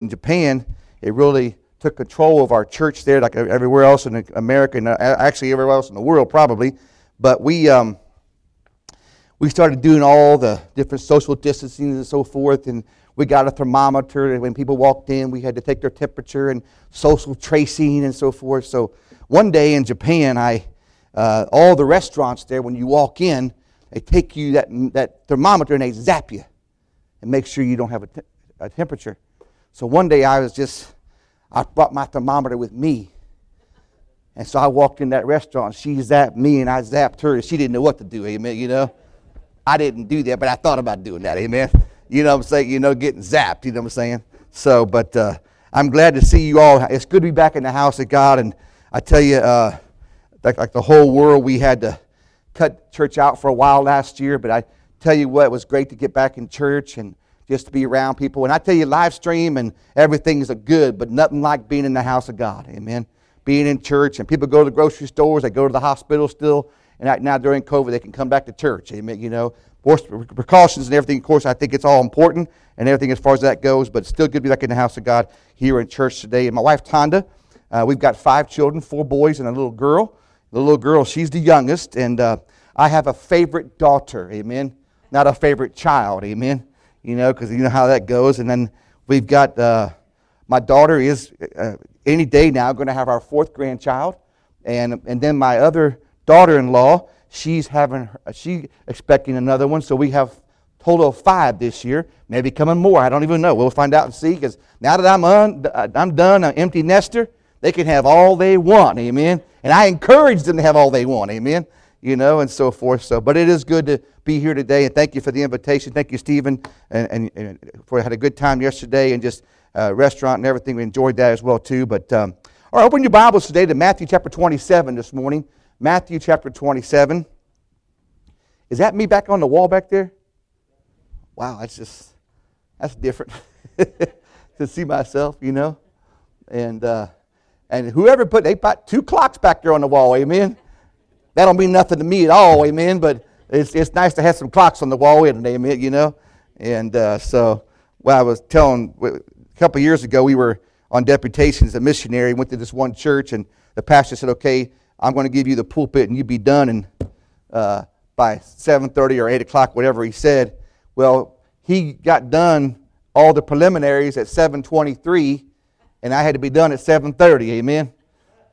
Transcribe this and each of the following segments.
in Japan, it really took control of our church there, like everywhere else in America, and uh, actually everywhere else in the world, probably. But we um, we started doing all the different social distancing and so forth, and we got a thermometer. And when people walked in, we had to take their temperature and social tracing and so forth. So one day in Japan, I uh, all the restaurants there, when you walk in, they take you that that thermometer and they zap you and make sure you don't have a, te- a temperature. So one day I was just I brought my thermometer with me. And so I walked in that restaurant. She zapped me and I zapped her. She didn't know what to do, amen, you know. I didn't do that, but I thought about doing that, amen. You know what I'm saying? You know, getting zapped, you know what I'm saying? So, but uh, I'm glad to see you all. It's good to be back in the house of God. And I tell you, uh, like, like the whole world, we had to cut church out for a while last year. But I tell you what, it was great to get back in church and just to be around people. And I tell you, live stream and everything is a good, but nothing like being in the house of God. Amen. Being in church, and people go to the grocery stores, they go to the hospital still, and now during COVID, they can come back to church. Amen. You know, precautions and everything. Of course, I think it's all important and everything as far as that goes, but it's still good to be back in the house of God here in church today. And my wife Tonda, uh, we've got five children, four boys and a little girl. The little girl, she's the youngest, and uh, I have a favorite daughter. Amen. Not a favorite child. Amen you know, because you know how that goes. And then we've got uh, my daughter is uh, any day now going to have our fourth grandchild, and and then my other daughter-in-law, she's having she expecting another one. So we have total of five this year, maybe coming more. I don't even know. We'll find out and see. Because now that I'm un, I'm done, an empty nester, they can have all they want. Amen. And I encourage them to have all they want. Amen you know, and so forth. So, but it is good to be here today, and thank you for the invitation. Thank you, Stephen, and, and, and for had a good time yesterday, and just uh, restaurant and everything. We enjoyed that as well too. But um, all right, open your Bibles today to Matthew chapter 27 this morning. Matthew chapter 27. Is that me back on the wall back there? Wow, that's just that's different to see myself, you know, and uh, and whoever put they put two clocks back there on the wall. Amen. That don't mean nothing to me at all, amen. But it's, it's nice to have some clocks on the wall, isn't it, amen, you know? And uh, so, well, I was telling, a couple years ago, we were on deputation as a missionary, went to this one church, and the pastor said, okay, I'm going to give you the pulpit, and you'd be done and, uh, by 7.30 or 8 o'clock, whatever he said. Well, he got done all the preliminaries at 7.23, and I had to be done at 7.30, amen?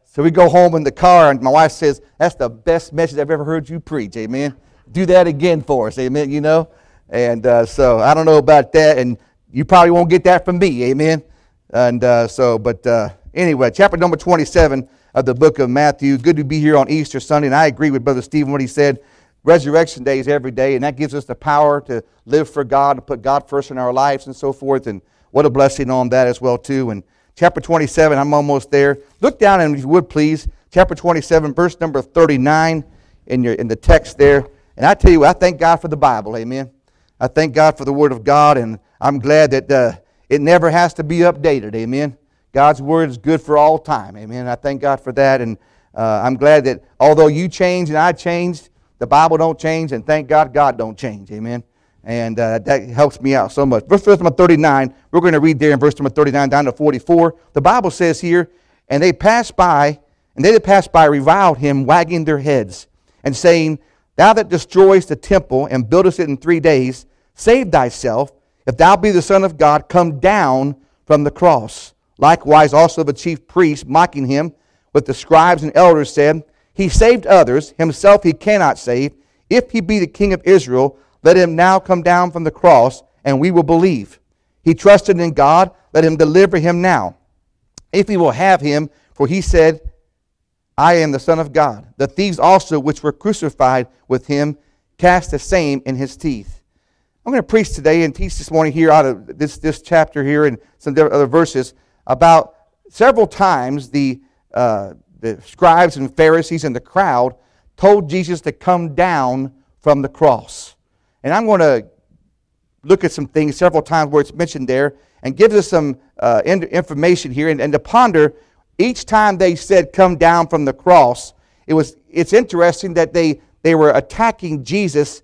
So we go home in the car, and my wife says, That's the best message I've ever heard you preach. Amen. Do that again for us. Amen. You know? And uh, so I don't know about that, and you probably won't get that from me. Amen. And uh, so, but uh, anyway, chapter number 27 of the book of Matthew. Good to be here on Easter Sunday, and I agree with Brother Stephen what he said. Resurrection Day is every day, and that gives us the power to live for God to put God first in our lives and so forth. And what a blessing on that as well, too. And chapter 27. I'm almost there. Look down, and if you would please, chapter 27, verse number 39 in, your, in the text there. And I tell you, I thank God for the Bible. Amen. I thank God for the Word of God, and I'm glad that uh, it never has to be updated. Amen. God's Word is good for all time. Amen. I thank God for that, and uh, I'm glad that although you changed and I changed, the Bible don't change, and thank God God don't change. Amen and uh, that helps me out so much. Verse, verse number 39, we're going to read there in verse number 39 down to 44. The Bible says here, And they passed by, and they that passed by reviled him, wagging their heads, and saying, Thou that destroyest the temple and buildest it in three days, save thyself. If thou be the Son of God, come down from the cross. Likewise also the chief priests, mocking him, with the scribes and elders, said, He saved others, himself he cannot save. If he be the king of Israel, let him now come down from the cross, and we will believe. He trusted in God. Let him deliver him now, if he will have him. For he said, I am the Son of God. The thieves also, which were crucified with him, cast the same in his teeth. I'm going to preach today and teach this morning here out of this, this chapter here and some other verses about several times the, uh, the scribes and Pharisees and the crowd told Jesus to come down from the cross. And I'm going to look at some things several times where it's mentioned there and gives us some uh, information here and, and to ponder each time they said come down from the cross it was it's interesting that they they were attacking jesus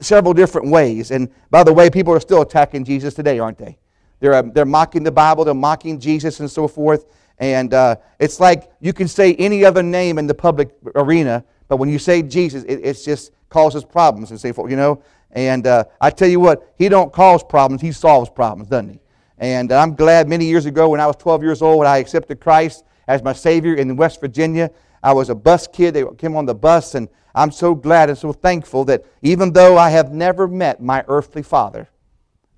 several different ways and by the way people are still attacking jesus today aren't they They're, uh, they're mocking the Bible, they're mocking Jesus and so forth. And uh, it's like you can say any other name in the public arena, but when you say Jesus, it it's just causes problems and so forth, you know. And uh, I tell you what, he don't cause problems, he solves problems, doesn't he? And I'm glad many years ago when I was 12 years old, I accepted Christ as my Savior in West Virginia. I was a bus kid. They came on the bus, and I'm so glad and so thankful that even though I have never met my earthly father,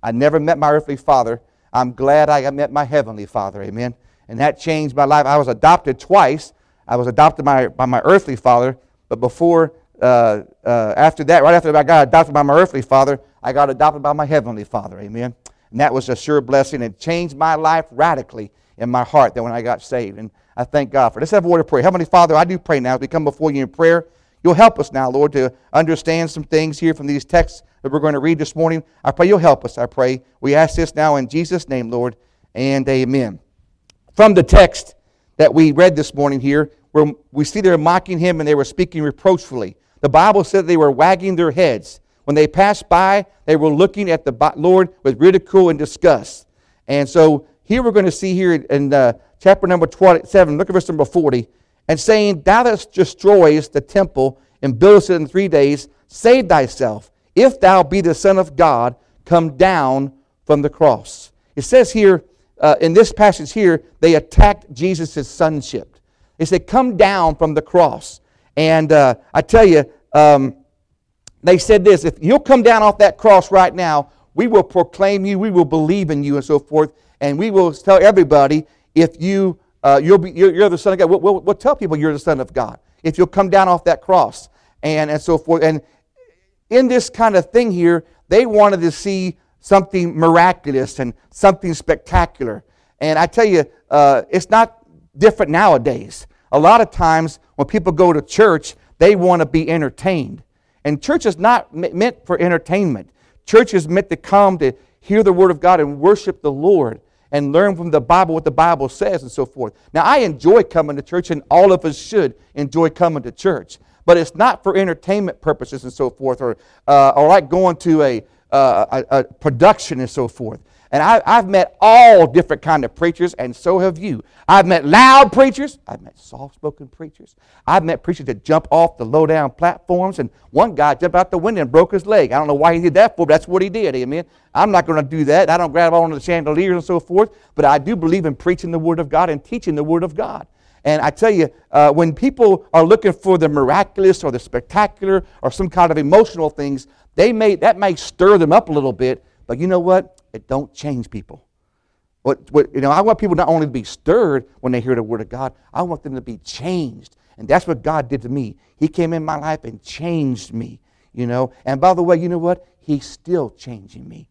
I never met my earthly father, I'm glad I met my heavenly father. Amen. And that changed my life. I was adopted twice. I was adopted by, by my earthly father, but before, uh, uh, after that, right after I got adopted by my earthly father, I got adopted by my heavenly father. Amen. And that was a sure blessing. It changed my life radically in my heart that when I got saved. And I thank God for it. Let's have a word of prayer. Heavenly Father, I do pray now as we come before you in prayer. You'll help us now, Lord, to understand some things here from these texts that we're going to read this morning. I pray you'll help us, I pray. We ask this now in Jesus' name, Lord, and amen. From the text that we read this morning here, where we see they're mocking him and they were speaking reproachfully. The Bible said they were wagging their heads. When they passed by, they were looking at the Lord with ridicule and disgust. And so here we're going to see here in uh, chapter number 27, look at verse number 40, and saying, Thou that destroyest the temple and buildest it in three days, save thyself. If thou be the Son of God, come down from the cross. It says here, uh, in this passage here, they attacked Jesus' sonship. They said, Come down from the cross. And uh, I tell you, um, they said this if you'll come down off that cross right now, we will proclaim you, we will believe in you, and so forth and we will tell everybody if you uh, you'll be you're, you're, the son of God. We'll, we'll, we'll, tell people you're the son of God if you'll come down off that cross and and so forth. And in this kind of thing here, they wanted to see something miraculous and something spectacular. And I tell you, uh, it's not different nowadays. A lot of times when people go to church, they want to be entertained. And church is not meant for entertainment. Church is meant to come to hear the Word of God and worship the Lord and learn from the Bible what the Bible says and so forth. Now, I enjoy coming to church, and all of us should enjoy coming to church. But it's not for entertainment purposes and so forth, or, uh, or like going to a, uh, a, a production and so forth. And I, have met all different kind of preachers, and so have you. I've met loud preachers. I've met soft-spoken preachers. I've met preachers that jump off the low-down platforms, and one guy jumped out the window and broke his leg. I don't know why he did that for, but that's what he did. Amen. I'm not going to do that. I don't grab onto the chandeliers and so forth, but I do believe in preaching the Word of God and teaching the Word of God. And I tell you, uh, when people are looking for the miraculous or the spectacular or some kind of emotional things, they may that may stir them up a little bit. But you know what? It don't change people. What, what, you know, I want people not only to be stirred when they hear the word of God, I want them to be changed. And that's what God did to me. He came in my life and changed me, you know. And by the way, you know what? He's still changing me.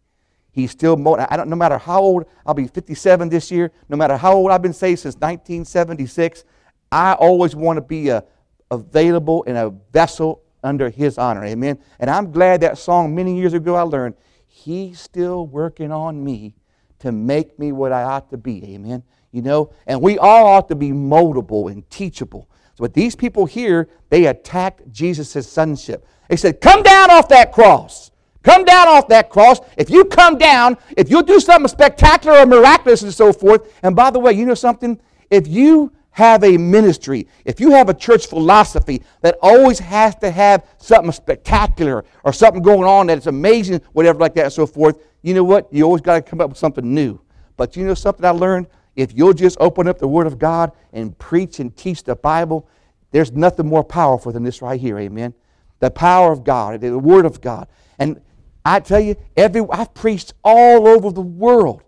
He's still, I don't, no matter how old, I'll be 57 this year, no matter how old I've been saved since 1976, I always want to be a, available and a vessel under His honor. Amen. And I'm glad that song many years ago I learned He's still working on me to make me what I ought to be. Amen. You know, and we all ought to be moldable and teachable. So, but these people here, they attacked Jesus' sonship. They said, Come down off that cross. Come down off that cross. If you come down, if you'll do something spectacular or miraculous and so forth, and by the way, you know something? If you have a ministry, if you have a church philosophy that always has to have something spectacular or something going on that's amazing, whatever like that and so forth, you know what? You always got to come up with something new. But you know something I learned? If you'll just open up the Word of God and preach and teach the Bible, there's nothing more powerful than this right here, amen? The power of God, the Word of God. And I tell you, every I've preached all over the world,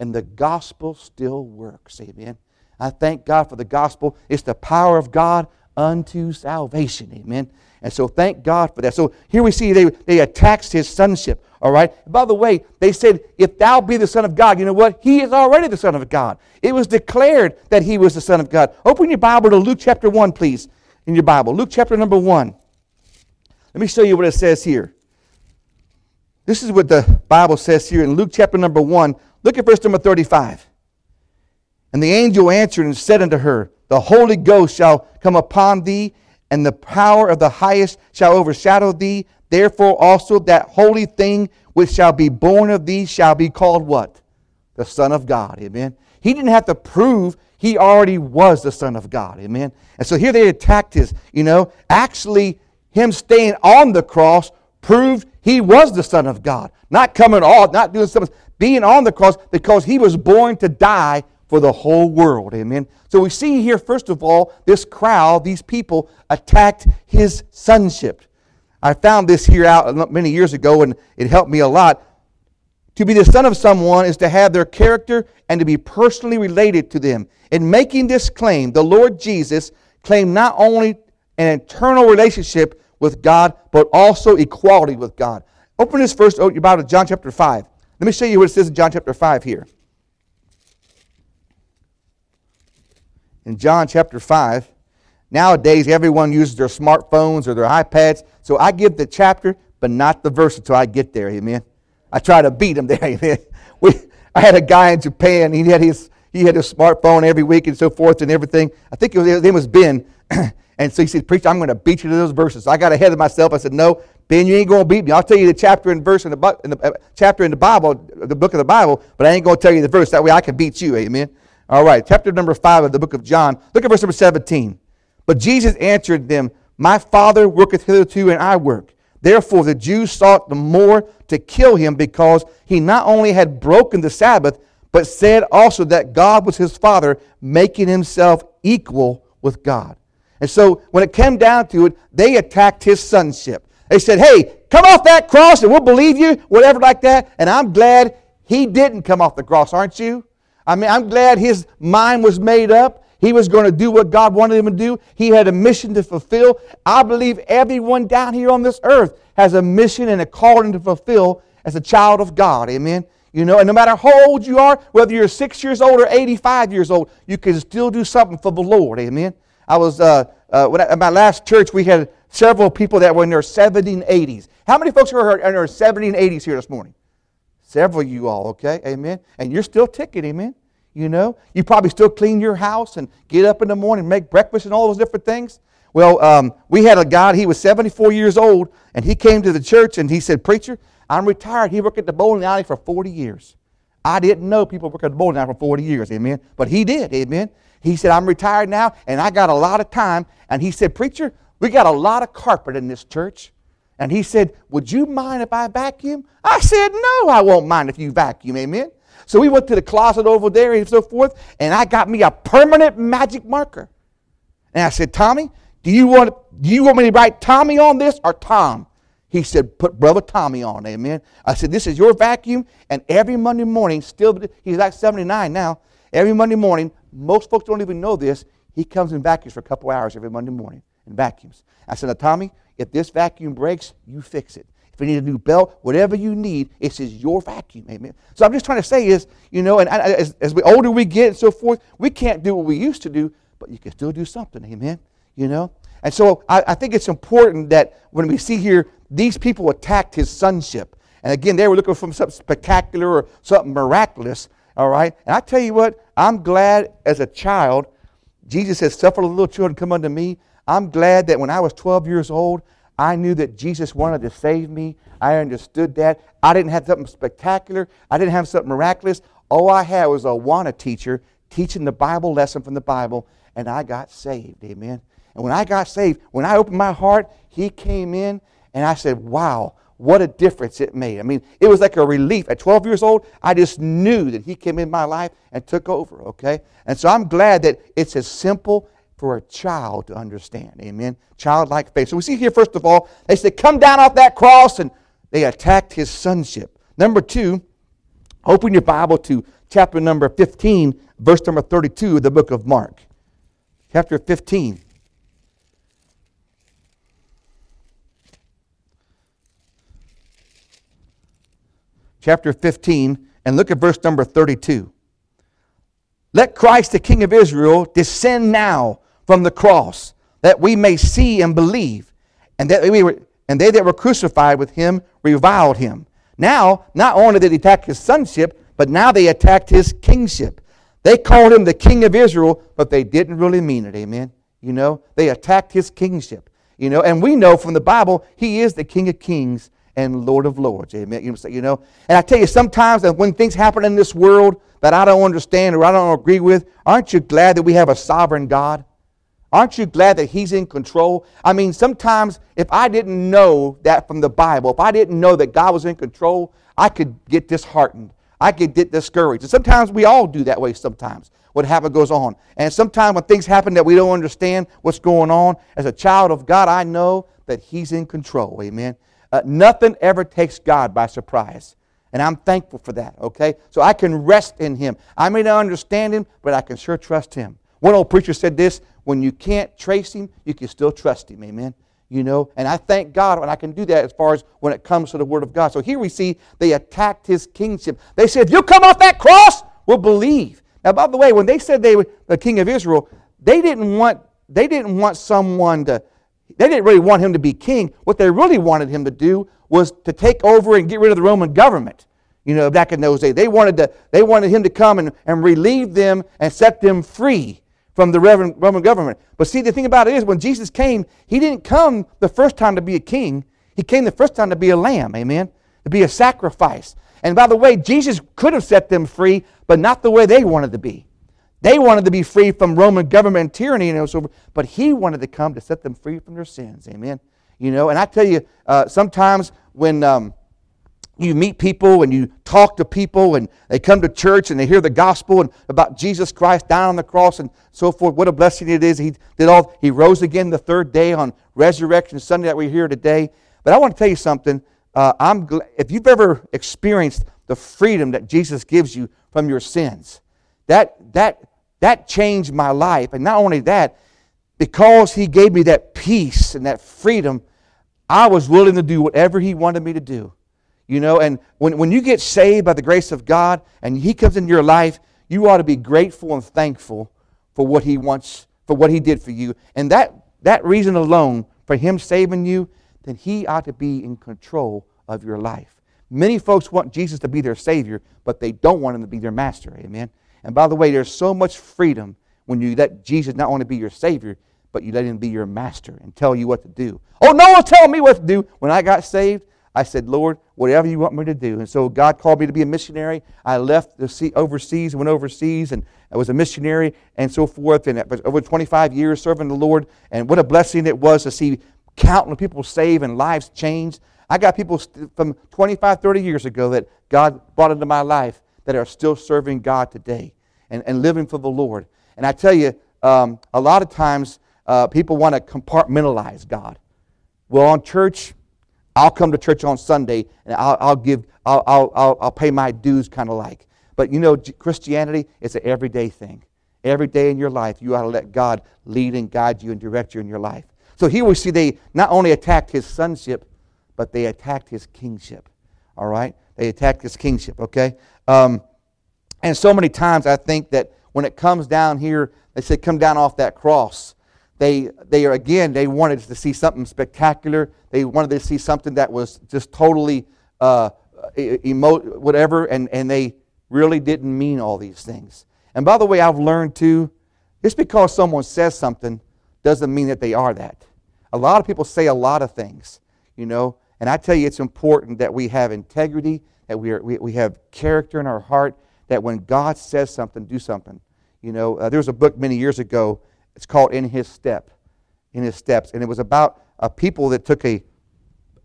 and the gospel still works, amen? I thank God for the gospel. It's the power of God unto salvation. Amen. And so thank God for that. So here we see they, they attacked his sonship. All right. By the way, they said, if thou be the Son of God, you know what? He is already the Son of God. It was declared that he was the Son of God. Open your Bible to Luke chapter 1, please, in your Bible. Luke chapter number 1. Let me show you what it says here. This is what the Bible says here in Luke chapter number 1. Look at verse number 35. And the angel answered and said unto her, The Holy Ghost shall come upon thee, and the power of the highest shall overshadow thee. Therefore also that holy thing which shall be born of thee shall be called what? the Son of God. Amen. He didn't have to prove he already was the Son of God. Amen. And so here they attacked his, you know, actually him staying on the cross proved he was the Son of God. Not coming off, not doing something, being on the cross because he was born to die for the whole world. Amen. So we see here, first of all, this crowd, these people attacked his sonship. I found this here out many years ago and it helped me a lot. To be the son of someone is to have their character and to be personally related to them. In making this claim, the Lord Jesus claimed not only an eternal relationship with God, but also equality with God. Open this first, oh, your Bible John chapter 5. Let me show you what it says in John chapter 5 here. In John chapter 5, nowadays everyone uses their smartphones or their iPads, so I give the chapter, but not the verse until I get there. Amen. I try to beat him there. we, I had a guy in Japan. He had his he had his smartphone every week and so forth and everything. I think it was, his name was Ben. and so he said, Preacher, I'm going to beat you to those verses. So I got ahead of myself. I said, No, Ben, you ain't going to beat me. I'll tell you the chapter and verse in the, in the uh, chapter in the Bible, the book of the Bible, but I ain't going to tell you the verse. That way I can beat you. Amen. All right, chapter number 5 of the book of John. Look at verse number 17. But Jesus answered them, My Father worketh hitherto, and I work. Therefore, the Jews sought the more to kill him because he not only had broken the Sabbath, but said also that God was his Father, making himself equal with God. And so, when it came down to it, they attacked his sonship. They said, Hey, come off that cross and we'll believe you, whatever like that. And I'm glad he didn't come off the cross, aren't you? I mean, I'm glad his mind was made up. He was going to do what God wanted him to do. He had a mission to fulfill. I believe everyone down here on this earth has a mission and a calling to fulfill as a child of God. Amen. You know, and no matter how old you are, whether you're six years old or 85 years old, you can still do something for the Lord. Amen. I was, uh, uh, I, at my last church, we had several people that were in their 70s and 80s. How many folks are in their 70s and 80s here this morning? Several of you all, okay? Amen. And you're still ticking, amen. You know, you probably still clean your house and get up in the morning, make breakfast, and all those different things. Well, um, we had a guy, he was 74 years old, and he came to the church and he said, Preacher, I'm retired. He worked at the bowling alley for 40 years. I didn't know people work at the bowling alley for 40 years, amen. But he did, amen. He said, I'm retired now, and I got a lot of time. And he said, Preacher, we got a lot of carpet in this church. And he said, Would you mind if I vacuum? I said, No, I won't mind if you vacuum, amen. So we went to the closet over there and so forth, and I got me a permanent magic marker. And I said, Tommy, do you want, do you want me to write Tommy on this or Tom? He said, put Brother Tommy on, amen. I said, this is your vacuum, and every Monday morning, still, he's like 79 now, every Monday morning, most folks don't even know this, he comes and vacuums for a couple hours every Monday morning and vacuums. I said, now, Tommy, if this vacuum breaks, you fix it. If you need a new belt, whatever you need, it is your vacuum. Amen. So I'm just trying to say is, you know, and as, as we older we get and so forth, we can't do what we used to do, but you can still do something. Amen. You know? And so I, I think it's important that when we see here, these people attacked his sonship. And again, they were looking for something spectacular or something miraculous. All right? And I tell you what, I'm glad as a child, Jesus says, Suffer the little children come unto me. I'm glad that when I was 12 years old, I knew that Jesus wanted to save me. I understood that. I didn't have something spectacular. I didn't have something miraculous. All I had was a wanna teacher teaching the Bible lesson from the Bible, and I got saved. Amen. And when I got saved, when I opened my heart, he came in, and I said, wow, what a difference it made. I mean, it was like a relief. At 12 years old, I just knew that he came in my life and took over, okay? And so I'm glad that it's as simple for a child to understand. Amen. Childlike faith. So we see here, first of all, they said, Come down off that cross, and they attacked his sonship. Number two, open your Bible to chapter number 15, verse number 32 of the book of Mark. Chapter 15. Chapter 15, and look at verse number 32. Let Christ, the King of Israel, descend now from the cross, that we may see and believe. And that we were, and they that were crucified with him reviled him. Now, not only did they attack his sonship, but now they attacked his kingship. They called him the king of Israel, but they didn't really mean it. Amen. You know, they attacked his kingship. You know, and we know from the Bible he is the King of Kings and Lord of Lords. Amen. You know, and I tell you, sometimes when things happen in this world that I don't understand or I don't agree with, aren't you glad that we have a sovereign God? Aren't you glad that He's in control? I mean, sometimes if I didn't know that from the Bible, if I didn't know that God was in control, I could get disheartened. I could get discouraged. And sometimes we all do that way sometimes. What happens goes on. And sometimes when things happen that we don't understand what's going on, as a child of God, I know that He's in control. Amen. Uh, nothing ever takes God by surprise. And I'm thankful for that, okay? So I can rest in Him. I may not understand Him, but I can sure trust Him. One old preacher said this when you can't trace Him, you can still trust Him. Amen. You know, and I thank God when I can do that as far as when it comes to the Word of God. So here we see they attacked His kingship. They said, if you come off that cross, we'll believe. Now, by the way, when they said they were the king of Israel, they didn't want they didn't want someone to they didn't really want him to be king. What they really wanted him to do was to take over and get rid of the Roman government. You know, back in those days. They wanted, to, they wanted him to come and, and relieve them and set them free from the Roman government. But see, the thing about it is, when Jesus came, he didn't come the first time to be a king. He came the first time to be a lamb, amen? To be a sacrifice. And by the way, Jesus could have set them free, but not the way they wanted to be. They wanted to be free from Roman government tyranny and tyranny, and so, but he wanted to come to set them free from their sins. Amen. You know, and I tell you, uh, sometimes when um, you meet people and you talk to people and they come to church and they hear the gospel and about Jesus Christ dying on the cross and so forth. What a blessing it is. He did all he rose again the third day on resurrection Sunday that we're here today. But I want to tell you something. Uh, I'm gl- if you've ever experienced the freedom that Jesus gives you from your sins, that that that changed my life. And not only that, because He gave me that peace and that freedom, I was willing to do whatever He wanted me to do. You know, and when, when you get saved by the grace of God and He comes into your life, you ought to be grateful and thankful for what He wants, for what He did for you. And that, that reason alone, for Him saving you, then He ought to be in control of your life. Many folks want Jesus to be their Savior, but they don't want Him to be their Master. Amen. And by the way, there's so much freedom when you let Jesus not only be your Savior, but you let Him be your master and tell you what to do. Oh, no one tell me what to do. When I got saved, I said, Lord, whatever you want me to do. And so God called me to be a missionary. I left the sea, overseas, went overseas, and I was a missionary and so forth. And over 25 years serving the Lord. And what a blessing it was to see countless people saved and lives changed. I got people from 25, 30 years ago that God brought into my life that are still serving God today and, and living for the Lord. And I tell you, um, a lot of times uh, people want to compartmentalize God. Well, on church, I'll come to church on Sunday and I'll, I'll give, I'll, I'll, I'll pay my dues kind of like. But you know, Christianity is an everyday thing. Every day in your life, you ought to let God lead and guide you and direct you in your life. So here we see they not only attacked his sonship, but they attacked his kingship. All right? They attacked his kingship, okay? Um, and so many times I think that when it comes down here, they said, come down off that cross. They, they are, again, they wanted to see something spectacular. They wanted to see something that was just totally uh, emo- whatever, and, and they really didn't mean all these things. And by the way, I've learned too, just because someone says something doesn't mean that they are that. A lot of people say a lot of things, you know, and I tell you, it's important that we have integrity that we, are, we, we have character in our heart, that when God says something, do something. You know, uh, there was a book many years ago, it's called In His Step, In His Steps, and it was about a people that took a,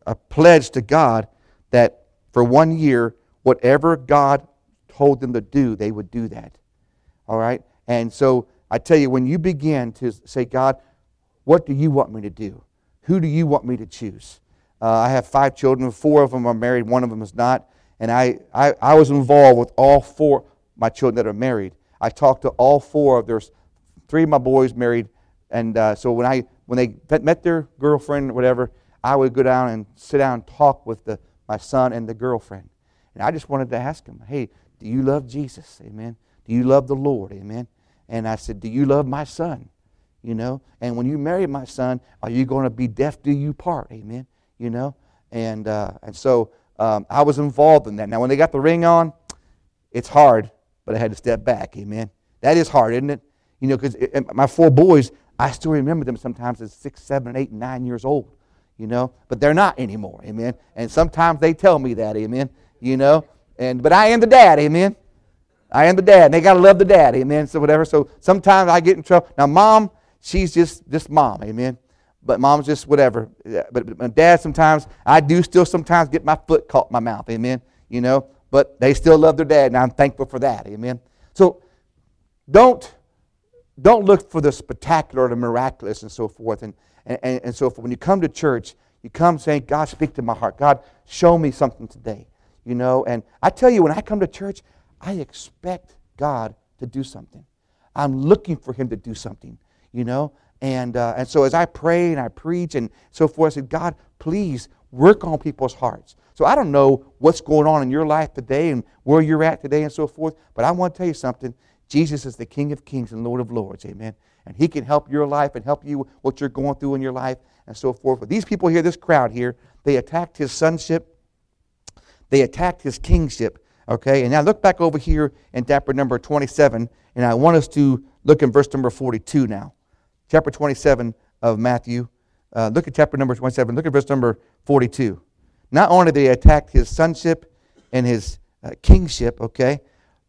a pledge to God that for one year, whatever God told them to do, they would do that. All right? And so I tell you, when you begin to say, God, what do you want me to do? Who do you want me to choose? Uh, I have five children. Four of them are married, one of them is not. And I, I, I was involved with all four my children that are married. I talked to all four of there's three of my boys married, and uh, so when I when they met their girlfriend or whatever, I would go down and sit down and talk with the, my son and the girlfriend. And I just wanted to ask them, hey, do you love Jesus? Amen. Do you love the Lord? Amen. And I said, do you love my son? You know, and when you marry my son, are you going to be deaf Do you part? Amen. You know, and uh, and so um, I was involved in that. Now, when they got the ring on, it's hard, but I had to step back. Amen. That is hard, isn't it? You know, because eh, my four boys, I still remember them sometimes as six, seven, eight, nine years old. you know, but they're not anymore, amen. And sometimes they tell me that, amen, you know, and but I am the dad, amen. I am the dad, and they gotta love the dad, amen. So whatever. So sometimes I get in trouble. Now, mom, she's just just mom, amen. But mom's just whatever. But, but dad, sometimes I do still sometimes get my foot caught in my mouth, amen. You know, but they still love their dad, and I'm thankful for that, amen. So don't don't look for the spectacular, the miraculous, and so forth. And, and, and so forth. When you come to church, you come saying, God, speak to my heart. God, show me something today. You know, and I tell you, when I come to church, I expect God to do something. I'm looking for Him to do something, you know. And, uh, and so as I pray and I preach and so forth, I said, God, please work on people's hearts. So I don't know what's going on in your life today and where you're at today and so forth, but I want to tell you something. Jesus is the King of kings and Lord of lords. Amen. And He can help your life and help you what you're going through in your life and so forth. But these people here, this crowd here, they attacked His sonship, they attacked His kingship. Okay, and now look back over here in chapter number 27, and I want us to look in verse number 42 now. Chapter 27 of Matthew. Uh, look at chapter number 27. Look at verse number 42. Not only did they attacked his sonship and his uh, kingship, okay,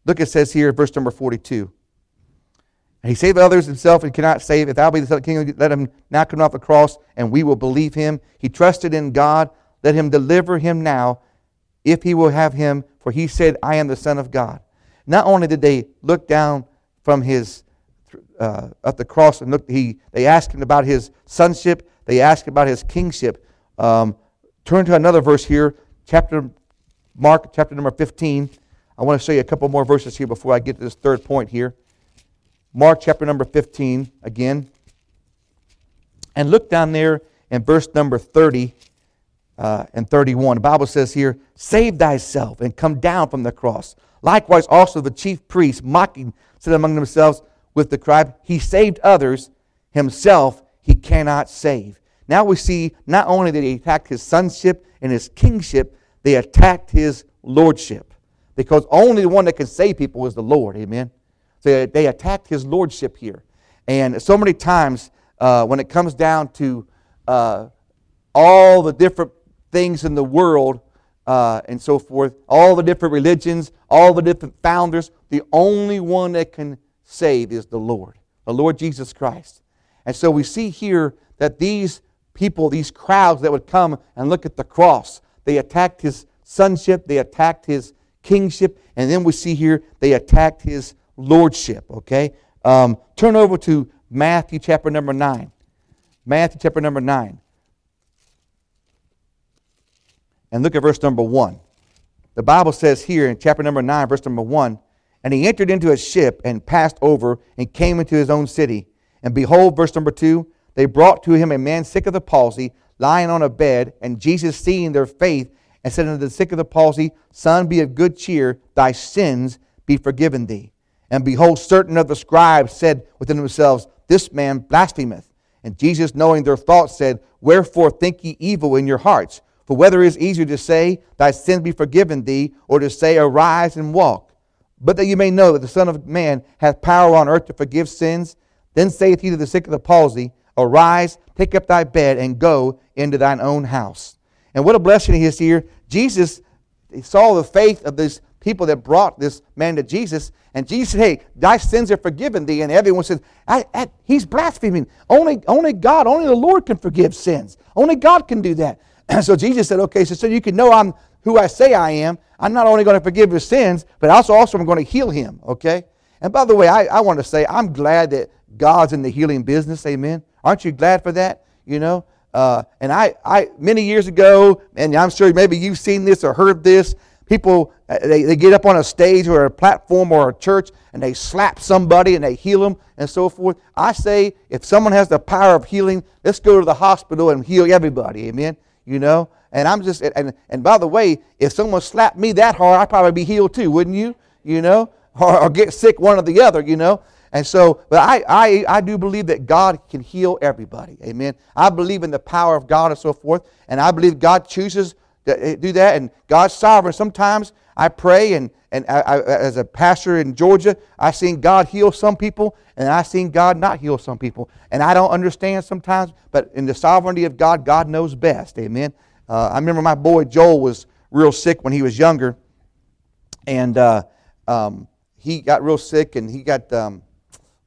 Look, it says here, verse number 42. And he saved others himself and cannot save. If thou be the Son of the King, let him now come off the cross, and we will believe him. He trusted in God. Let him deliver him now, if he will have him, for he said, I am the Son of God. Not only did they look down from his uh, at the cross and look, he, they asked him about his sonship, they asked about his kingship. Um, turn to another verse here, chapter Mark, chapter number 15. I want to show you a couple more verses here before I get to this third point here. Mark chapter number 15 again. And look down there in verse number 30 uh, and 31. The Bible says here, Save thyself and come down from the cross. Likewise, also the chief priests, mocking, said among themselves with the cry, He saved others, himself he cannot save. Now we see not only that he attacked his sonship and his kingship, they attacked his lordship because only the one that can save people is the Lord. Amen. So they attacked his lordship here. And so many times uh, when it comes down to uh, all the different things in the world uh, and so forth, all the different religions, all the different founders, the only one that can save is the Lord, the Lord Jesus Christ. And so we see here that these people, these crowds that would come and look at the cross, they attacked his sonship, they attacked his kingship, and then we see here they attacked his lordship. Okay? Um, turn over to Matthew chapter number 9. Matthew chapter number 9. And look at verse number 1. The Bible says here in chapter number 9, verse number 1 And he entered into a ship and passed over and came into his own city. And behold, verse number 2 they brought to him a man sick of the palsy, lying on a bed. And Jesus, seeing their faith, and said unto the sick of the palsy, Son, be of good cheer, thy sins be forgiven thee. And behold, certain of the scribes said within themselves, This man blasphemeth. And Jesus, knowing their thoughts, said, Wherefore think ye evil in your hearts? For whether it is easier to say, Thy sins be forgiven thee, or to say, Arise and walk. But that you may know that the Son of Man hath power on earth to forgive sins, then saith he to the sick of the palsy, Arise, take up thy bed, and go into thine own house. And what a blessing he is here. Jesus saw the faith of these people that brought this man to Jesus. And Jesus said, Hey, thy sins are forgiven thee. And everyone says, I, I, He's blaspheming. Only, only God, only the Lord can forgive sins. Only God can do that. And so Jesus said, Okay, so, so you can know I'm who I say I am. I'm not only going to forgive his sins, but also, also I'm going to heal him. Okay? And by the way, I, I want to say I'm glad that God's in the healing business. Amen. Aren't you glad for that? You know, uh, and I, I, many years ago, and I'm sure maybe you've seen this or heard this, people, uh, they, they get up on a stage or a platform or a church and they slap somebody and they heal them and so forth. I say, if someone has the power of healing, let's go to the hospital and heal everybody. Amen. You know? And I'm just, and, and by the way, if someone slapped me that hard, I'd probably be healed too, wouldn't you? You know? Or, or get sick one or the other, you know? And so, but I, I, I do believe that God can heal everybody. Amen. I believe in the power of God and so forth. And I believe God chooses to eh, do that. And God's sovereign. Sometimes I pray and, and I, I, as a pastor in Georgia, I've seen God heal some people, and I've seen God not heal some people. And I don't understand sometimes, but in the sovereignty of God, God knows best. Amen. Uh, I remember my boy Joel was real sick when he was younger, and uh, um, he got real sick, and he got um,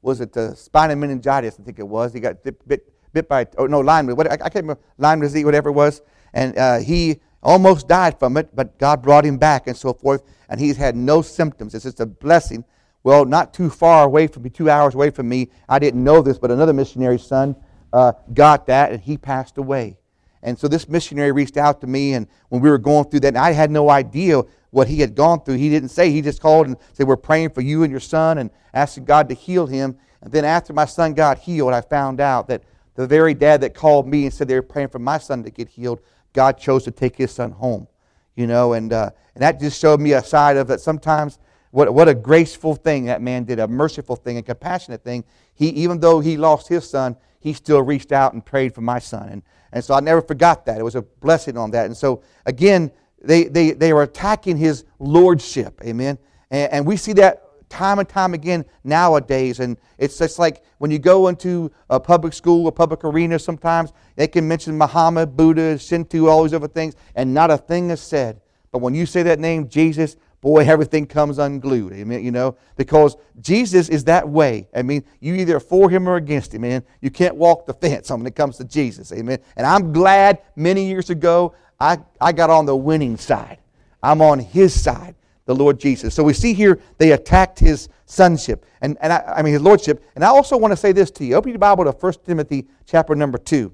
was it the spinal meningitis? I think it was. He got bit bit, by oh no Lyme. What, I, I can't remember Lyme disease, whatever it was, and uh, he almost died from it, but God brought him back and so forth, and he's had no symptoms. It's just a blessing. Well, not too far away from me, two hours away from me, I didn't know this, but another missionary son uh, got that, and he passed away. And so this missionary reached out to me, and when we were going through that, and I had no idea what he had gone through. He didn't say. He just called and said, "We're praying for you and your son, and asking God to heal him." And then after my son got healed, I found out that the very dad that called me and said they were praying for my son to get healed God chose to take his son home. You know, and, uh, and that just showed me a side of that Sometimes, what, what a graceful thing that man did, a merciful thing, a compassionate thing. He, even though he lost his son, he still reached out and prayed for my son. And, and so I never forgot that. It was a blessing on that. And so, again, they, they, they were attacking his lordship. Amen. And, and we see that time and time again nowadays. And it's just like when you go into a public school, a public arena, sometimes they can mention Muhammad, Buddha, Shinto, all these other things, and not a thing is said. But when you say that name, Jesus, boy, everything comes unglued. Amen. You know, because Jesus is that way. I mean, you either for him or against him, man. You can't walk the fence when it comes to Jesus. Amen. And I'm glad many years ago I, I got on the winning side. I'm on his side the Lord Jesus. So we see here they attacked his sonship, and, and I, I mean his lordship. And I also want to say this to you. Open your Bible to 1 Timothy chapter number 2.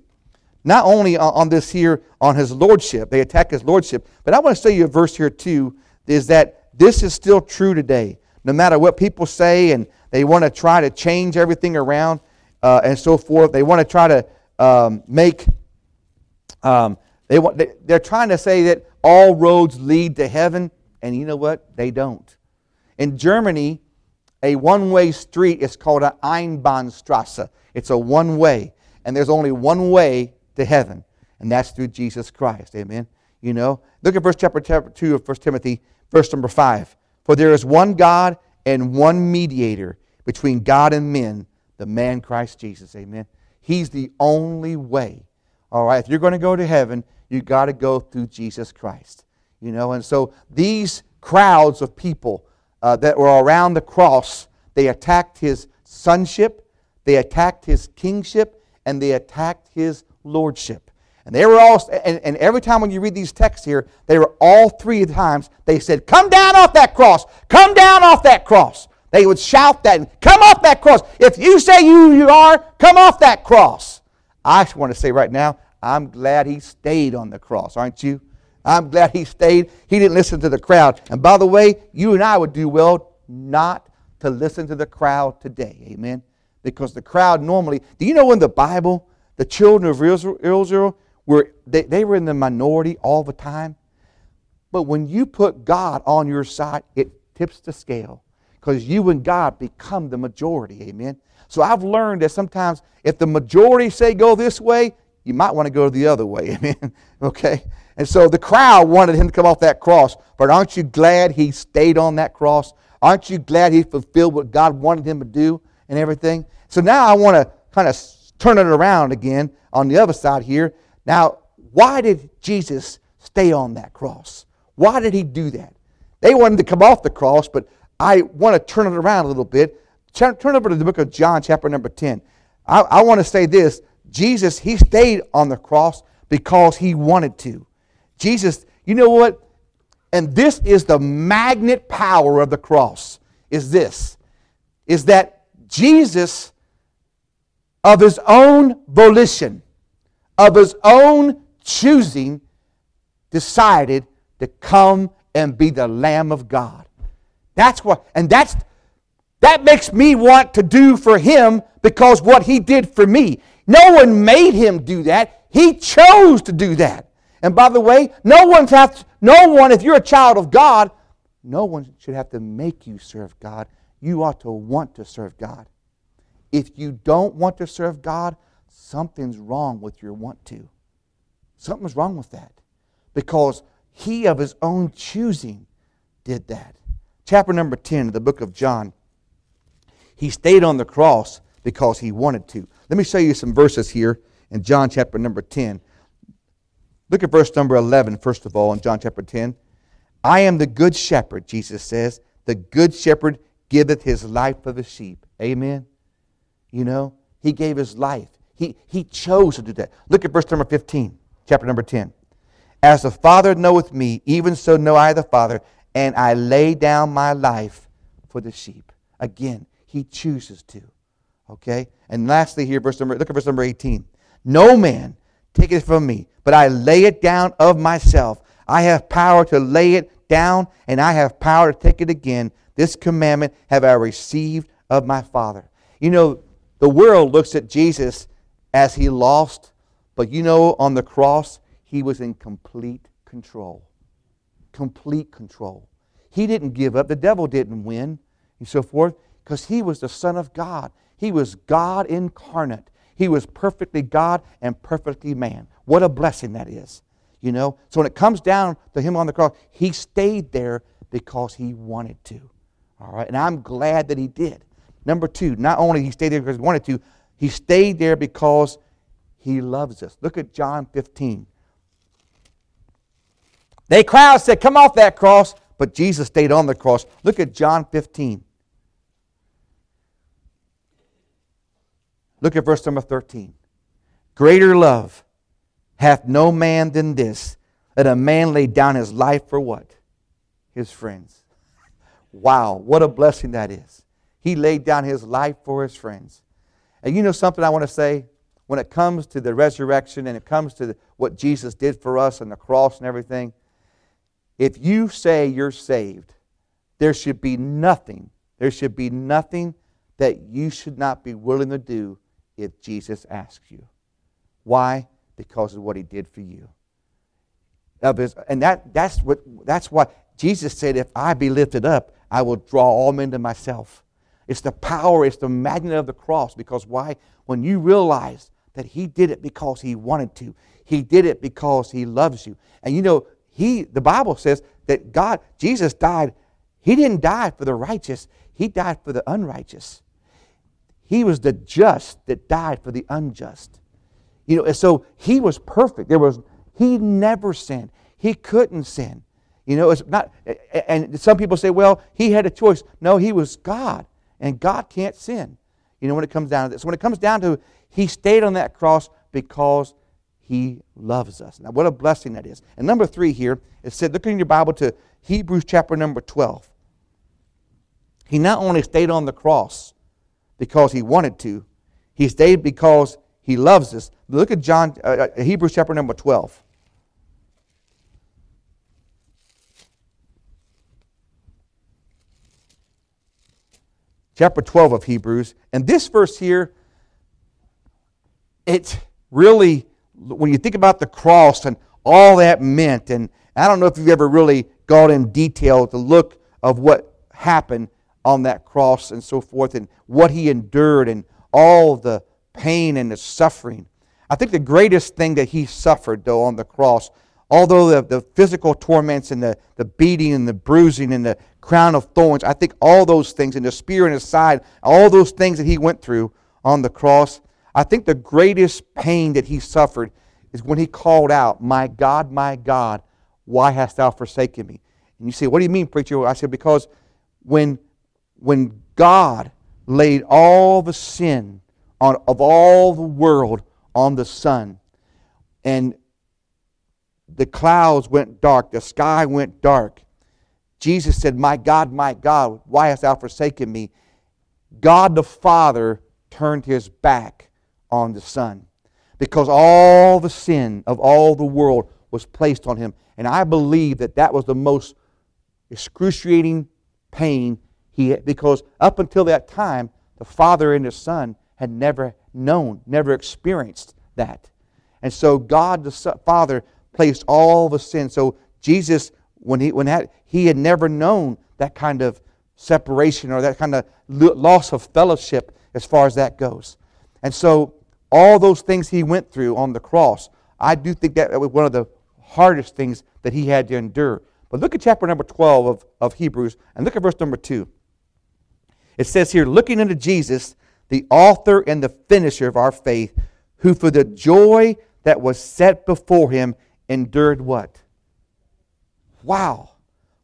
Not only on, this here, on his lordship, they attack his lordship, but I want to say you a verse here too, is that this is still true today. No matter what people say, and they want to try to change everything around uh, and so forth, they want to try to um, make, um, they want, they, they're trying to say that all roads lead to heaven. And you know what? They don't. In Germany, a one way street is called an Einbahnstrasse. It's a one way. And there's only one way to heaven, and that's through Jesus Christ. Amen. You know, look at verse chapter 2 of 1 Timothy, verse number 5. For there is one God and one mediator between God and men, the man Christ Jesus. Amen. He's the only way. All right, if you're going to go to heaven, you got to go through Jesus Christ. You know, and so these crowds of people uh, that were around the cross, they attacked his sonship, they attacked his kingship, and they attacked his lordship. And they were all, and, and every time when you read these texts here, they were all three times, they said, Come down off that cross! Come down off that cross! They would shout that, Come off that cross! If you say you, you are, come off that cross! I want to say right now, I'm glad he stayed on the cross, aren't you? I'm glad he stayed. He didn't listen to the crowd. And by the way, you and I would do well not to listen to the crowd today. Amen. Because the crowd normally, do you know in the Bible, the children of Israel were they, they were in the minority all the time? But when you put God on your side, it tips the scale. Because you and God become the majority. Amen. So I've learned that sometimes if the majority say go this way, you might want to go the other way. Amen. okay? And so the crowd wanted him to come off that cross. But aren't you glad he stayed on that cross? Aren't you glad he fulfilled what God wanted him to do and everything? So now I want to kind of turn it around again on the other side here. Now, why did Jesus stay on that cross? Why did he do that? They wanted to come off the cross, but I want to turn it around a little bit. Turn over to the book of John, chapter number 10. I, I want to say this Jesus, he stayed on the cross because he wanted to. Jesus, you know what? And this is the magnet power of the cross. Is this is that Jesus of his own volition, of his own choosing decided to come and be the lamb of God. That's what and that's that makes me want to do for him because what he did for me. No one made him do that. He chose to do that. And by the way, no one's have no one, if you're a child of God, no one should have to make you serve God. You ought to want to serve God. If you don't want to serve God, something's wrong with your want to. Something's wrong with that. Because he of his own choosing did that. chapter number 10 of the book of John, he stayed on the cross because he wanted to. Let me show you some verses here in John chapter number 10. Look at verse number 11, first of all, in John chapter 10. I am the good shepherd, Jesus says. The good shepherd giveth his life for the sheep. Amen. You know, he gave his life. He, he chose to do that. Look at verse number 15, chapter number 10. As the Father knoweth me, even so know I the Father, and I lay down my life for the sheep. Again, he chooses to. Okay? And lastly, here, verse number, look at verse number 18. No man taketh from me, but I lay it down of myself. I have power to lay it down, and I have power to take it again. This commandment have I received of my Father. You know, the world looks at Jesus as he lost, but you know, on the cross, he was in complete control. Complete control. He didn't give up. The devil didn't win, and so forth, because he was the Son of God. He was God incarnate. He was perfectly God and perfectly man. What a blessing that is. You know? So when it comes down to him on the cross, he stayed there because he wanted to. All right? And I'm glad that he did. Number two, not only he stayed there because he wanted to, he stayed there because he loves us. Look at John 15. They crowd said, Come off that cross. But Jesus stayed on the cross. Look at John 15. Look at verse number 13. Greater love hath no man than this, that a man lay down his life for what? His friends. Wow, what a blessing that is. He laid down his life for his friends. And you know something I want to say? When it comes to the resurrection and it comes to what Jesus did for us and the cross and everything, if you say you're saved, there should be nothing, there should be nothing that you should not be willing to do if Jesus asks you. Why? Because of what he did for you. And that, that's, what, that's why Jesus said, If I be lifted up, I will draw all men to myself. It's the power, it's the magnet of the cross. Because why? When you realize that he did it because he wanted to, he did it because he loves you. And you know, he, the Bible says that God, Jesus died. He didn't die for the righteous, He died for the unrighteous. He was the just that died for the unjust. You know, and so He was perfect. There was, He never sinned. He couldn't sin. You know, it's not, and some people say, well, He had a choice. No, He was God, and God can't sin. You know, when it comes down to this. When it comes down to He stayed on that cross because he loves us. Now, what a blessing that is. And number three here, it said, look in your Bible to Hebrews chapter number 12. He not only stayed on the cross because he wanted to, he stayed because he loves us. Look at John, uh, uh Hebrews chapter number 12. Chapter 12 of Hebrews. And this verse here, it really when you think about the cross and all that meant, and I don't know if you've ever really gone in detail to look of what happened on that cross and so forth, and what he endured, and all the pain and the suffering. I think the greatest thing that he suffered, though, on the cross, although the, the physical torments and the, the beating and the bruising and the crown of thorns, I think all those things, and the spear in his side, all those things that he went through on the cross, I think the greatest pain that he suffered is when he called out, My God, my God, why hast thou forsaken me? And you say, What do you mean, preacher? I said, Because when, when God laid all the sin on, of all the world on the Son, and the clouds went dark, the sky went dark, Jesus said, My God, my God, why hast thou forsaken me? God the Father turned his back on the Son because all the sin of all the world was placed on him. And I believe that that was the most excruciating pain he had, because up until that time, the Father and the Son had never known, never experienced that. And so God the Father placed all the sin. So Jesus, when he when that, he had never known that kind of separation or that kind of loss of fellowship as far as that goes. And so all those things he went through on the cross, I do think that was one of the hardest things that he had to endure. But look at chapter number 12 of, of Hebrews and look at verse number 2. It says here, looking into Jesus, the author and the finisher of our faith, who for the joy that was set before him endured what? Wow.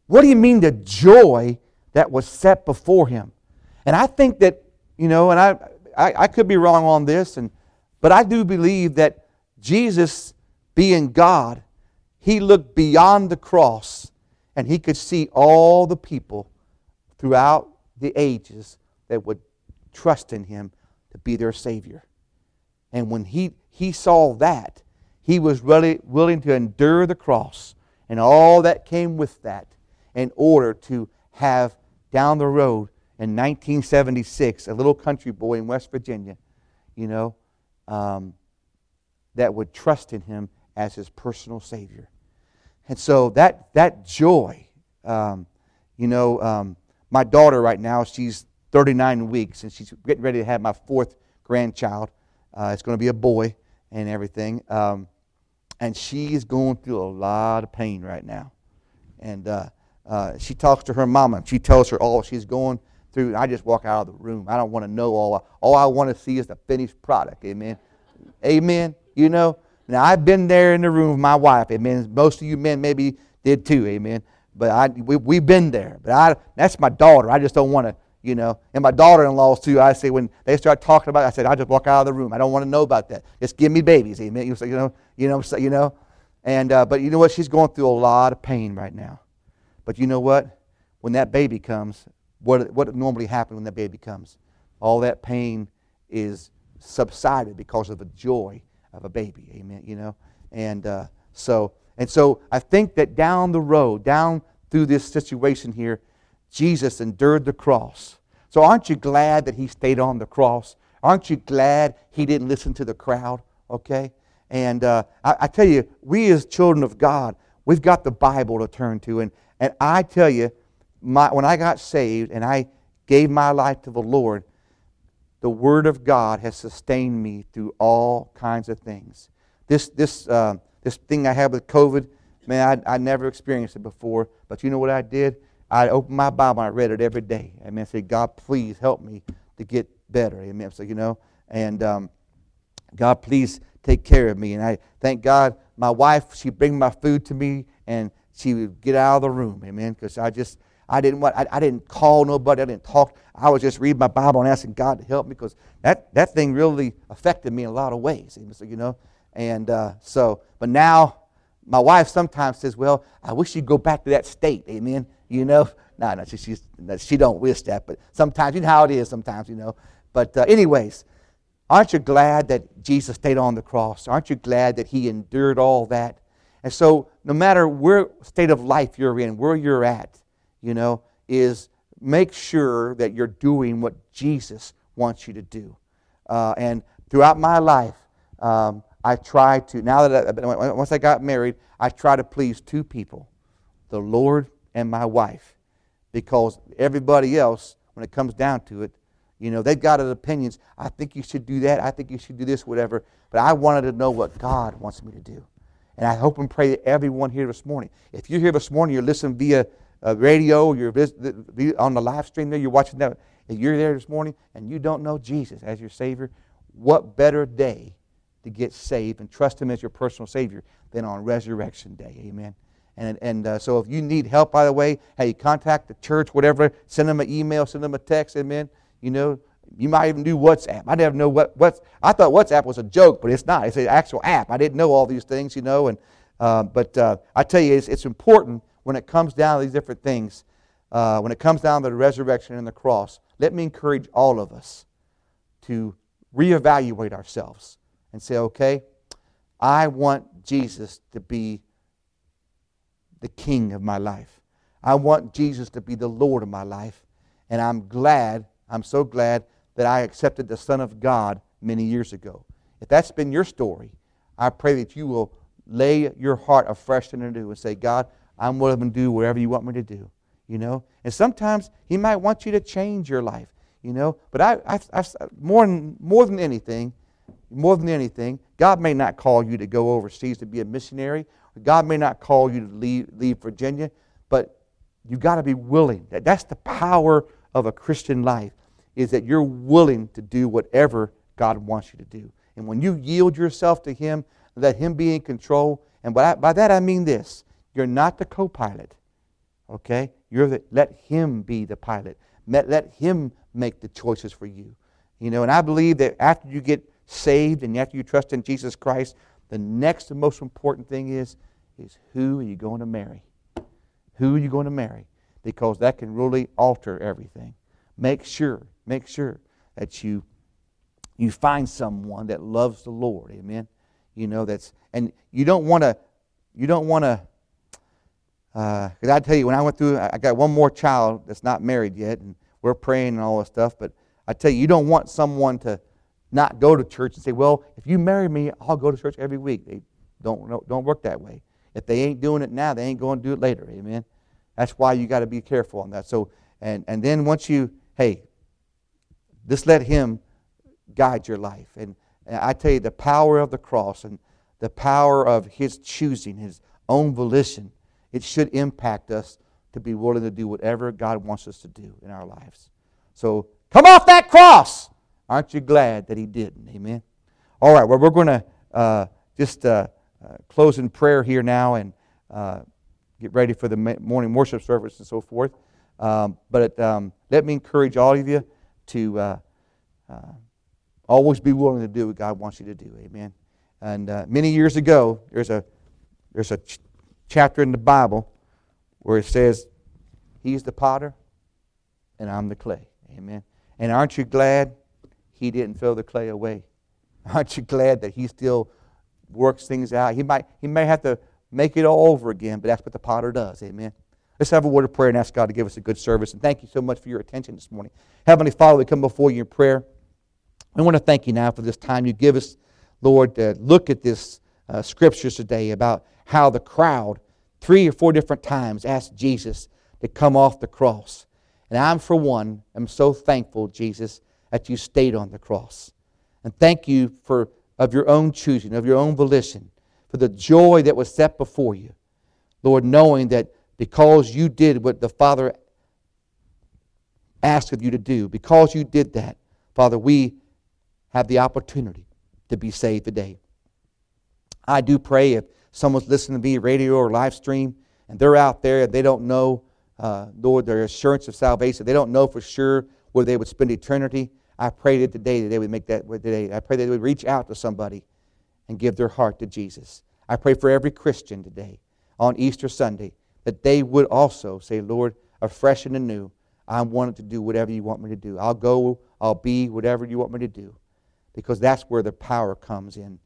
What do you mean the joy that was set before him? And I think that, you know, and I, I, I could be wrong on this, and but I do believe that Jesus, being God, he looked beyond the cross and he could see all the people throughout the ages that would trust in him to be their Savior. And when he, he saw that, he was really willing to endure the cross and all that came with that in order to have down the road in 1976 a little country boy in West Virginia, you know, um, that would trust in him as his personal Savior. And so that, that joy, um, you know, um, my daughter right now, she's 39 weeks and she's getting ready to have my fourth grandchild. Uh, it's going to be a boy and everything. Um, and she's going through a lot of pain right now. And uh, uh, she talks to her mama. She tells her all she's going through. I just walk out of the room. I don't want to know all. All I want to see is the finished product. Amen. Amen. You know. Now I've been there in the room with my wife. Amen. Most of you men maybe did too. Amen. But I we, we've been there. But I that's my daughter. I just don't want to you know. And my daughter-in-laws too. I say when they start talking about, it, I said I just walk out of the room. I don't want to know about that. Just give me babies, amen. You know, you know, you know. And uh, but you know what? She's going through a lot of pain right now. But you know what? When that baby comes, what what normally happens when that baby comes? All that pain is subsided because of the joy of a baby, amen. You know, and uh, so and so I think that down the road, down through this situation here, Jesus endured the cross. So aren't you glad that he stayed on the cross? Aren't you glad he didn't listen to the crowd? Okay? And uh, I, I, tell you, we as children of God, we've got the Bible to turn to. And, and I tell you, my, when I got saved and I gave my life to the Lord, the Word of God has sustained me through all kinds of things. This, this, uh, this thing I had with COVID, man, I, I never experienced it before. But you know what I did? I opened my Bible and I read it every day. Amen. I said, God, please help me to get better. Amen. So, you know, and um, God, please take care of me. And I thank God, my wife, she bring my food to me and she would get out of the room. Amen. Because I just, I didn't want, I, I, didn't call nobody. I didn't talk. I was just reading my Bible and asking God to help me because that, that thing really affected me in a lot of ways. Amen. So, you know, and uh, so, but now my wife sometimes says, well, I wish you'd go back to that state. Amen you know. No, no, she, she's, she don't wish that, but sometimes, you know how it is sometimes, you know. But uh, anyways, aren't you glad that Jesus stayed on the cross? Aren't you glad that he endured all that? And so no matter where state of life you're in, where you're at, you know, is make sure that you're doing what Jesus wants you to do. Uh, and throughout my life, um, I try to, now that I, once I got married, I try to please two people the Lord and my wife. Because everybody else, when it comes down to it, you know, they've got opinions. I think you should do that. I think you should do this, whatever. But I wanted to know what God wants me to do. And I hope and pray that everyone here this morning, if you're here this morning, you're listening via uh, radio, you're on the live stream there, you're watching that, if you're there this morning and you don't know Jesus as your Savior, what better day to get saved and trust Him as your personal Savior than on Resurrection Day? Amen. And, and uh, so if you need help, by the way, hey, contact the church, whatever, send them an email, send them a text, amen. You know, you might even do WhatsApp. I never know what, what I thought WhatsApp was a joke, but it's not. It's an actual app. I didn't know all these things, you know. And, uh, but uh, I tell you, it's, it's important when it comes down to these different things, uh, when it comes down to the resurrection and the cross, let me encourage all of us to reevaluate ourselves and say, okay, I want Jesus to be the king of my life. I want Jesus to be the Lord of my life. And I'm glad, I'm so glad that I accepted the Son of God many years ago. If that's been your story, I pray that you will lay your heart afresh and anew and say, God, I'm willing to do whatever you want me to do. You know? And sometimes He might want you to change your life. You know? But I, I, I more, than, more than anything, more than anything, God may not call you to go overseas to be a missionary God may not call you to leave, leave Virginia, but you've got to be willing. That's the power of a Christian life, is that you're willing to do whatever God wants you to do. And when you yield yourself to Him, let Him be in control. And by, by that I mean this you're not the co pilot, okay? You're the, let Him be the pilot. Let, let Him make the choices for you. You know, and I believe that after you get saved and after you trust in Jesus Christ, the next most important thing is, is who are you going to marry? Who are you going to marry? Because that can really alter everything. Make sure, make sure that you you find someone that loves the Lord. Amen. You know that's and you don't want to you don't want to because uh, I tell you when I went through I got one more child that's not married yet and we're praying and all this stuff but I tell you you don't want someone to not go to church and say well if you marry me I'll go to church every week. They don't don't work that way. If they ain't doing it now, they ain't going to do it later. Amen. That's why you got to be careful on that. So, and and then once you, hey, just let Him guide your life. And, and I tell you, the power of the cross and the power of His choosing, His own volition, it should impact us to be willing to do whatever God wants us to do in our lives. So, come off that cross. Aren't you glad that He didn't? Amen. All right. Well, we're going to uh, just. Uh, uh, close in prayer here now and uh, get ready for the morning worship service and so forth. Um, but um, let me encourage all of you to uh, uh, always be willing to do what God wants you to do. Amen. And uh, many years ago, there's a there's a ch- chapter in the Bible where it says, "He's the potter, and I'm the clay." Amen. And aren't you glad He didn't throw the clay away? Aren't you glad that He still works things out. He might he may have to make it all over again, but that's what the potter does. Amen. Let's have a word of prayer and ask God to give us a good service. And thank you so much for your attention this morning. Heavenly Father, we come before you in prayer. We want to thank you now for this time you give us, Lord, to look at this uh, scriptures today about how the crowd, three or four different times, asked Jesus to come off the cross. And I'm, for one, am so thankful, Jesus, that you stayed on the cross. And thank you for of your own choosing, of your own volition, for the joy that was set before you. Lord, knowing that because you did what the Father asked of you to do, because you did that, Father, we have the opportunity to be saved today. I do pray if someone's listening to me, radio or live stream, and they're out there, and they don't know, uh, Lord, their assurance of salvation, they don't know for sure where they would spend eternity. I pray that today that they would make that today. I pray that they would reach out to somebody and give their heart to Jesus. I pray for every Christian today on Easter Sunday that they would also say, Lord, afresh and anew, I want to do whatever you want me to do. I'll go, I'll be whatever you want me to do. Because that's where the power comes in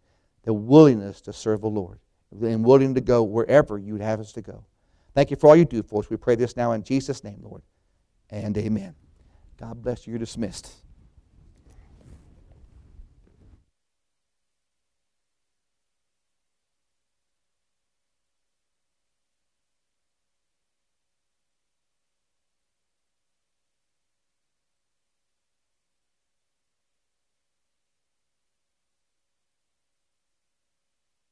the willingness to serve the Lord and willing to go wherever you'd have us to go. Thank you for all you do for us. We pray this now in Jesus' name, Lord. And amen. God bless you. You're dismissed.